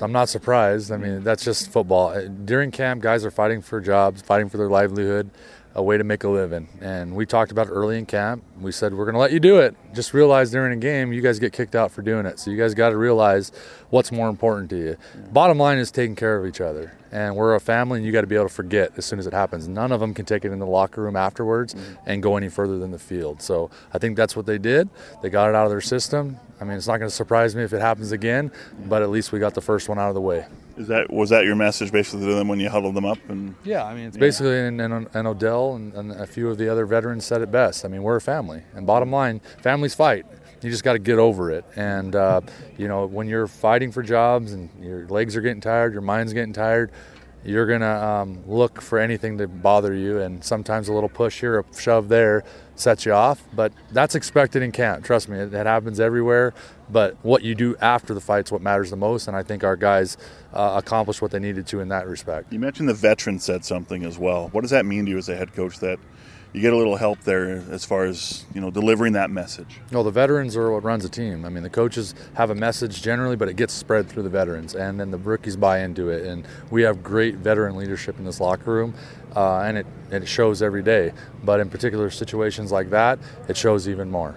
I'm not surprised. I mean, that's just football. Uh, during camp, guys are fighting for jobs, fighting for their livelihood, a way to make a living. And we talked about it early in camp. We said, we're going to let you do it. Just realize during a game, you guys get kicked out for doing it. So you guys got to realize what's more important to you. Yeah. Bottom line is taking care of each other. And we're a family, and you got to be able to forget as soon as it happens. None of them can take it in the locker room afterwards mm-hmm. and go any further than the field. So I think that's what they did. They got it out of their system. I mean, it's not going to surprise me if it happens again, but at least we got the first one out of the way. Is that was that your message basically to them when you huddled them up? And yeah, I mean, it's yeah. basically and, and, and Odell and, and, a few of the other veterans said it best. I mean, we're a family, and bottom line, families fight. You just got to get over it. And uh, you know, when you're fighting for jobs and your legs are getting tired, your mind's getting tired, you're gonna um, look for anything to bother you, and sometimes a little push here, a shove there, sets you off. But that's expected in camp. Trust me, it, it happens everywhere. But what you do after the fight's what matters the most, and I think our guys uh, accomplished what they needed to in that respect. You mentioned the veteran said something as well. What does that mean to you as a head coach that you get a little help there as far as you know delivering that message. No, the veterans are what runs a team. I mean, the coaches have a message generally, but it gets spread through the veterans, and then the rookies buy into it. And we have great veteran leadership in this locker room, uh, and it and it shows every day. But in particular situations like that, it shows even more.